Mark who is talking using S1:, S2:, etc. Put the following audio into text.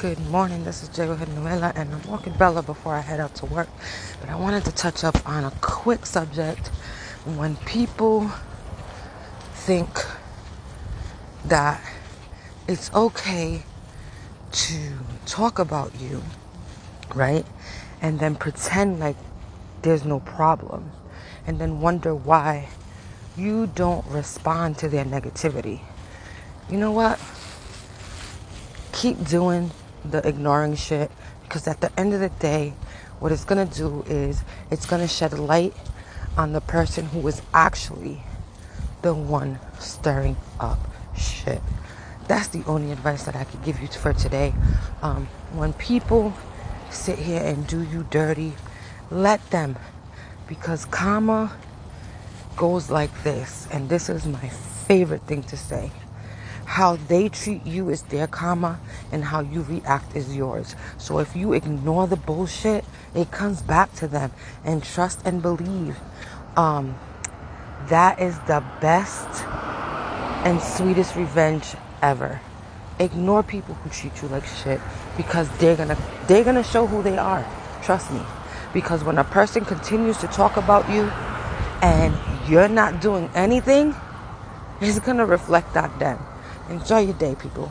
S1: Good morning. This is Jego Nuela, and I'm walking Bella before I head out to work. But I wanted to touch up on a quick subject. When people think that it's okay to talk about you, right? And then pretend like there's no problem, and then wonder why you don't respond to their negativity. You know what? Keep doing the ignoring shit because at the end of the day, what it's gonna do is it's gonna shed light on the person who is actually the one stirring up shit. That's the only advice that I could give you for today. Um, when people sit here and do you dirty, let them because karma goes like this, and this is my favorite thing to say. How they treat you is their karma, and how you react is yours. So if you ignore the bullshit, it comes back to them. And trust and believe. Um, that is the best and sweetest revenge ever. Ignore people who treat you like shit because they're gonna they're gonna show who they are. Trust me. Because when a person continues to talk about you and you're not doing anything, it's gonna reflect on them. Enjoy your day, people.